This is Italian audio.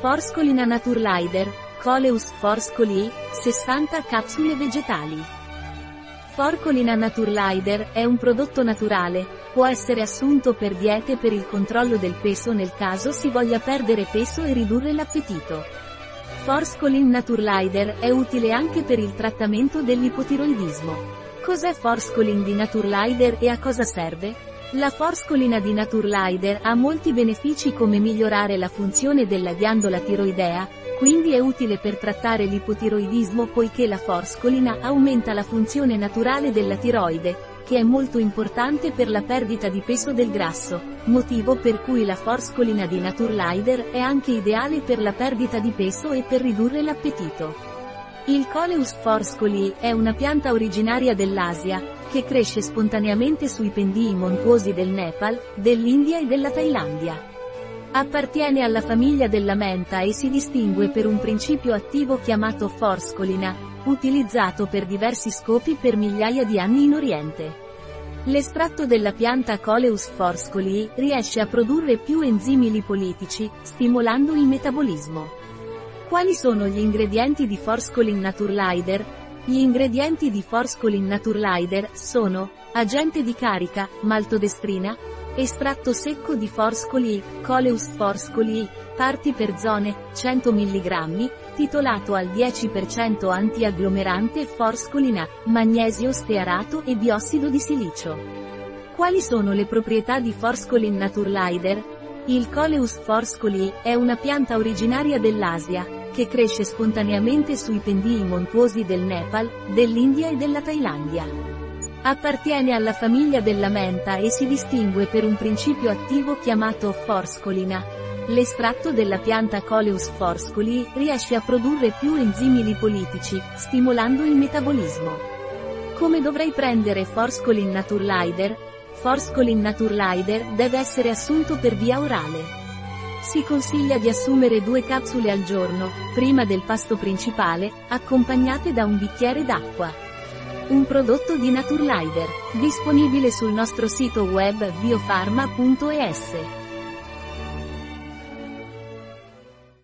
Forscolina Naturlider, Coleus Forscoli, 60 capsule vegetali. Forcolina Naturlider è un prodotto naturale, può essere assunto per diete per il controllo del peso nel caso si voglia perdere peso e ridurre l'appetito. Forscolin Naturlider è utile anche per il trattamento dell'ipotiroidismo. Cos'è Forscolin di Naturlider e a cosa serve? La forscolina di Naturlider ha molti benefici come migliorare la funzione della ghiandola tiroidea, quindi è utile per trattare l'ipotiroidismo poiché la forscolina aumenta la funzione naturale della tiroide, che è molto importante per la perdita di peso del grasso, motivo per cui la forscolina di Naturlider è anche ideale per la perdita di peso e per ridurre l'appetito. Il Coleus forscoli è una pianta originaria dell'Asia, che cresce spontaneamente sui pendii montuosi del Nepal, dell'India e della Thailandia. Appartiene alla famiglia della menta e si distingue per un principio attivo chiamato forscolina, utilizzato per diversi scopi per migliaia di anni in Oriente. L'estratto della pianta Coleus forscoli riesce a produrre più enzimi lipolitici, stimolando il metabolismo. Quali sono gli ingredienti di Forscolin Naturlider, gli ingredienti di Forskolin Naturlider sono agente di carica, maltodestrina, estratto secco di Forscoli, Coleus Forscoli, parti per zone, 100 mg, titolato al 10% antiagglomerante Forscolina, magnesio stearato e biossido di silicio. Quali sono le proprietà di Forscolin Naturlider? Il Coleus Forscoli è una pianta originaria dell'Asia, che cresce spontaneamente sui pendii montuosi del Nepal, dell'India e della Thailandia. Appartiene alla famiglia della menta e si distingue per un principio attivo chiamato forscolina. L'estratto della pianta Coleus forscoli riesce a produrre più enzimi lipolitici, stimolando il metabolismo. Come dovrei prendere Forscolin Naturlider? Forscolin Naturlider deve essere assunto per via orale. Si consiglia di assumere due capsule al giorno, prima del pasto principale, accompagnate da un bicchiere d'acqua. Un prodotto di Naturlider, disponibile sul nostro sito web biofarma.es.